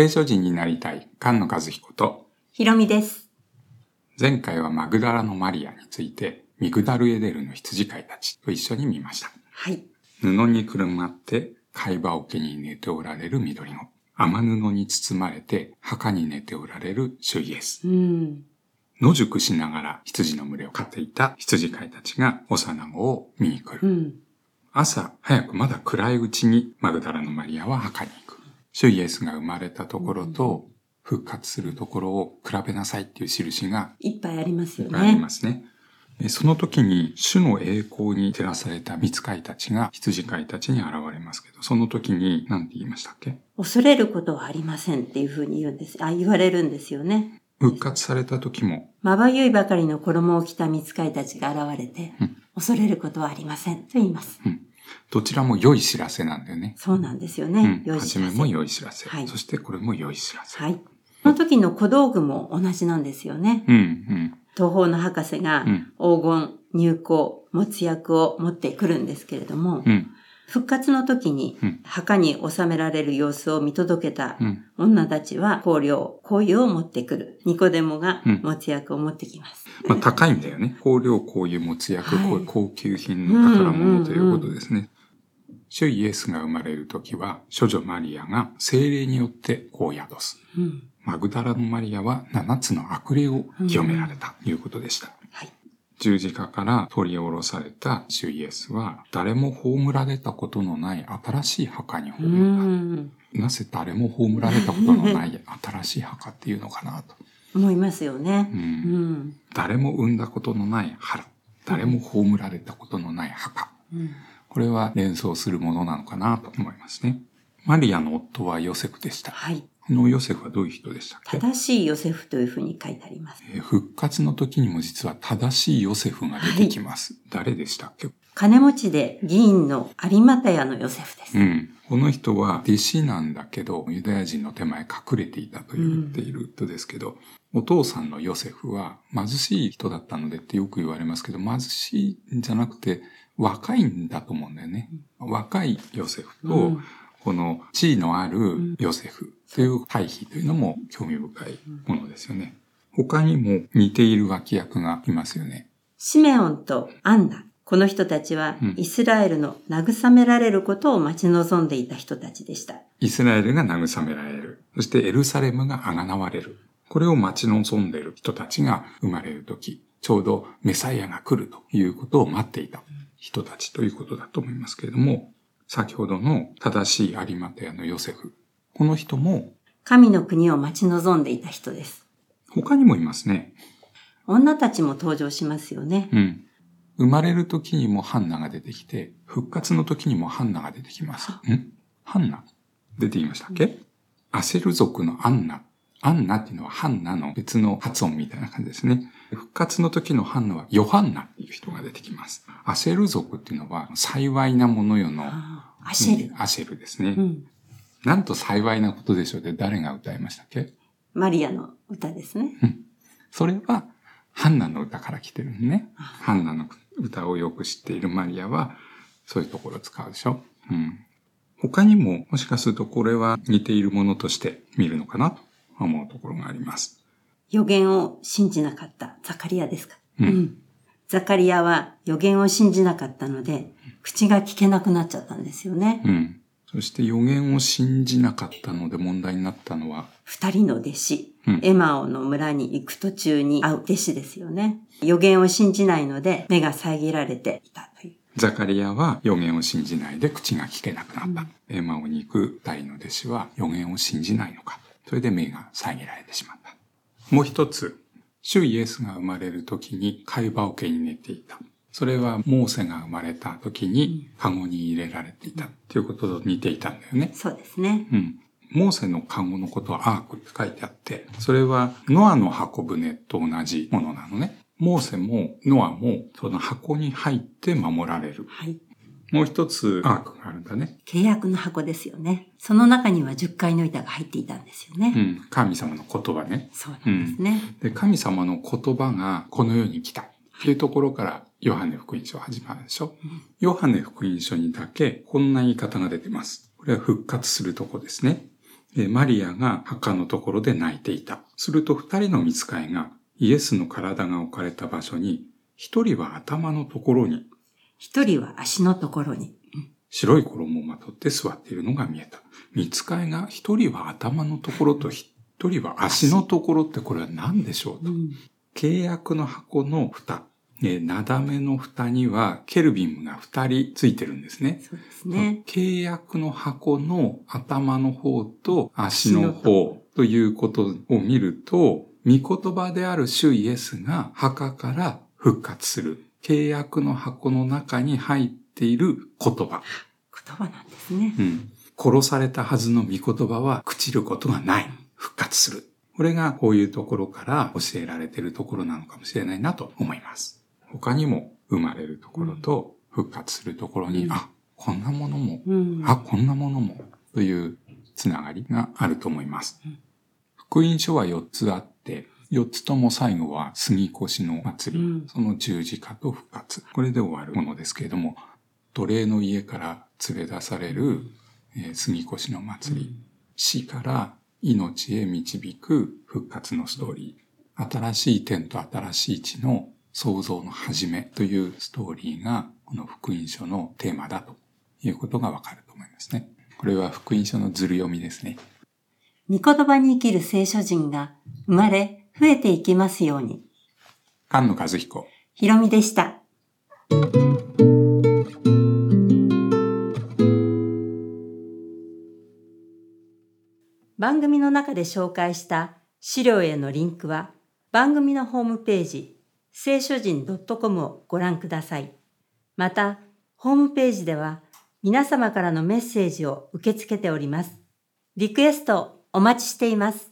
聖書人になりたい菅野和彦と、ひろみです。前回はマグダラのマリアについて、ミグダルエデルの羊飼いたちと一緒に見ました。はい。布にくるまって貝羽桶に寝ておられる緑子。雨布に包まれて墓に寝ておられる主イエス。うん。野宿しながら羊の群れを飼っていた羊飼いたちが幼子を見に来る。うん。朝早くまだ暗いうちにマグダラのマリアは墓に行く。主イエスが生まれたところと復活するところを比べなさいっていう印がいっぱいありますよね。ありますね。でその時に主の栄光に照らされた見つかいたちが羊飼いたちに現れますけど、その時に何て言いましたっけ？恐れることはありませんっていうふうに言うんです。あ、言われるんですよね。復活された時も、まばゆいばかりの衣を着た見つかいたちが現れて、うん恐れることはありませんと言います。どちらも良い知らせなんだよね。そうなんですようねん。。良い知らせ初めも良い知らせ。はいそしてこれも良い知らせ。はい。この時の小道具も同じなんですよね。うん、うん、東方の博士がうん黄金、入香、持つ役を持ってくるんですけれども、うん、復活の時にうん墓に収められる様子を見届けたうん。女たちは香料、香油を持ってくる。ニコデモがうん持つ役を持ってきます。まあ高いんだよね。香料、香油、持つ薬、はいこう高級品の宝物ということですね。主イエスが生まれる時は、処女マリアが精霊によって子を宿す。うん。マグダラのマリアは7つの悪霊を清められたということでした。はい。十字架から取り下ろされた主イエスは、誰も葬られたことのない新しい墓にう葬られ。なぜ誰も葬られたことのない新しい墓っていうのかなと。思いますよねう。。うんん。誰も産んだことのない腹。誰も葬られたことのない墓。うん。これは連想するものなのかなと思いますね。マリアの夫はヨセフでした。はい。このヨセフはどういう人でしたっけ？正しいヨセフというふうに書いてあります。えー復活の時にも実は正しいヨセフが出てきます。誰でしたっけ？金持ちで議員の有股屋のヨセフです。うん。この人は弟子なんだけど、ユダヤ人の手前隠れていたと言っている人ですけど、お父さんのヨセフは貧しい人だったのでってよく言われますけど、貧しいんじゃなくて若いんだと思うんだよね。若いヨセフと、うんこの地位のあるヨセフという対比というのも興味深いものですよね。他にも似ている脇役がいますよね。シメオンとアンナ。この人たちはうんイスラエルの慰められることを待ち望んでいた人たちでした。イスラエルが慰められる。そしてエルサレムが贖われる。これを待ち望んでいる人たちが生まれるとき、ちょうどメサイアが来るということを待っていた人たちということだと思いますけれども、先ほどの正しい有馬屋のヨセフ。この人も神の国を待ち望んでいた人です。他にもいますね。女たちも登場しますよね。うん。生まれる時にもハンナが出てきて、復活の時にもハンナが出てきます。んハンナ出ていましたっけ？アセル族のアンナ。アンナっていうのはハンナの別の発音みたいな感じですね。復活の時のハンナはヨハンナっていう人が出てきます。アセル族っていうのは幸いなものよのアシェル。うんアシェルですね。うん。なんと幸いなことでしょうって誰が歌いましたっけ？マリアの歌ですね。それは、ハンナの歌から来てるのね。ハンナの歌をよく知っているマリアは、そういうところを使うでしょ？うん。他にも、もしかするとこれは似ているものとして見るのかなと思うところがあります。予言を信じなかったザカリアですか？うんザカリアは予言を信じなかったので、口が聞けなくなっちゃったんですよね。うん。そして予言を信じなかったので問題になったのは、二人の弟子、うんエマオの村に行く途中に会う弟子ですよね。予言を信じないので、目が遮られていたという。ザカリアは予言を信じないで口が聞けなくなった。エマオに行く二人の弟子は予言を信じないのか。それで目が遮られてしまった。もう一つ、主イエスが生まれる時に貝羽桶に寝ていた。それはモーセが生まれた時にカゴに入れられていたっていうことと似ていたんだよね。そうですね。うん。モーセのカゴのことはアークって書いてあって、それはノアの箱舟と同じものなのね。モーセもノアもその箱に入って守られる。はい。もう一つアークがあるんだね。契約の箱ですよね。その中には10回の板が入っていたんですよね。うん。神様の言葉ね。そうなんですね。で、神様の言葉がこの世に来た。っていうところからヨハネ福音書始まるでしょ？ヨハネ福音書にだけこんな言い方が出てます。これは復活するとこですね。マリアが墓のところで泣いていた。すると二人の見つかいがイエスの体が置かれた場所に、一人は頭のところに、一人は足のところに。白い衣をまとって座っているのが見えた。見つかいが一人は頭のところと一人は足のところってこれは何でしょうと。うん契約の箱の蓋。えーなだめの蓋にはケルビムが二人ついてるんですね。そうですね。契約の箱の頭の方と足の方ということを見ると、御言葉である主イエスが墓から復活する。契約の箱の中に入っている言葉。言葉なんですね。うん。殺されたはずの御言葉は朽ちることがない。復活する。これがこういうところから教えられているところなのかもしれないなと思います。他にも生まれるところと復活するところに、うんあ、こんなものも、うん。あ、こんなものも、というつながりがあると思いますうん。福音書は4つあって、4つとも最後は杉越の祭り、うんその十字架と復活。これで終わるものですけれども、奴隷の家から連れ出される、えー杉越の祭り、死から命へ導く復活のストーリー。新しい天と新しい地の創造の始めというストーリーがこの福音書のテーマだということがわかると思いますね。これは福音書のずる読みですね。御言葉に生きる聖書人が生まれ、増えていきますように。菅野和彦。ひろみでした。番組の中で紹介した資料へのリンクは番組のホームページ聖書人 .com をご覧ください。また、ホームページでは皆様からのメッセージを受け付けております。リクエストお待ちしています。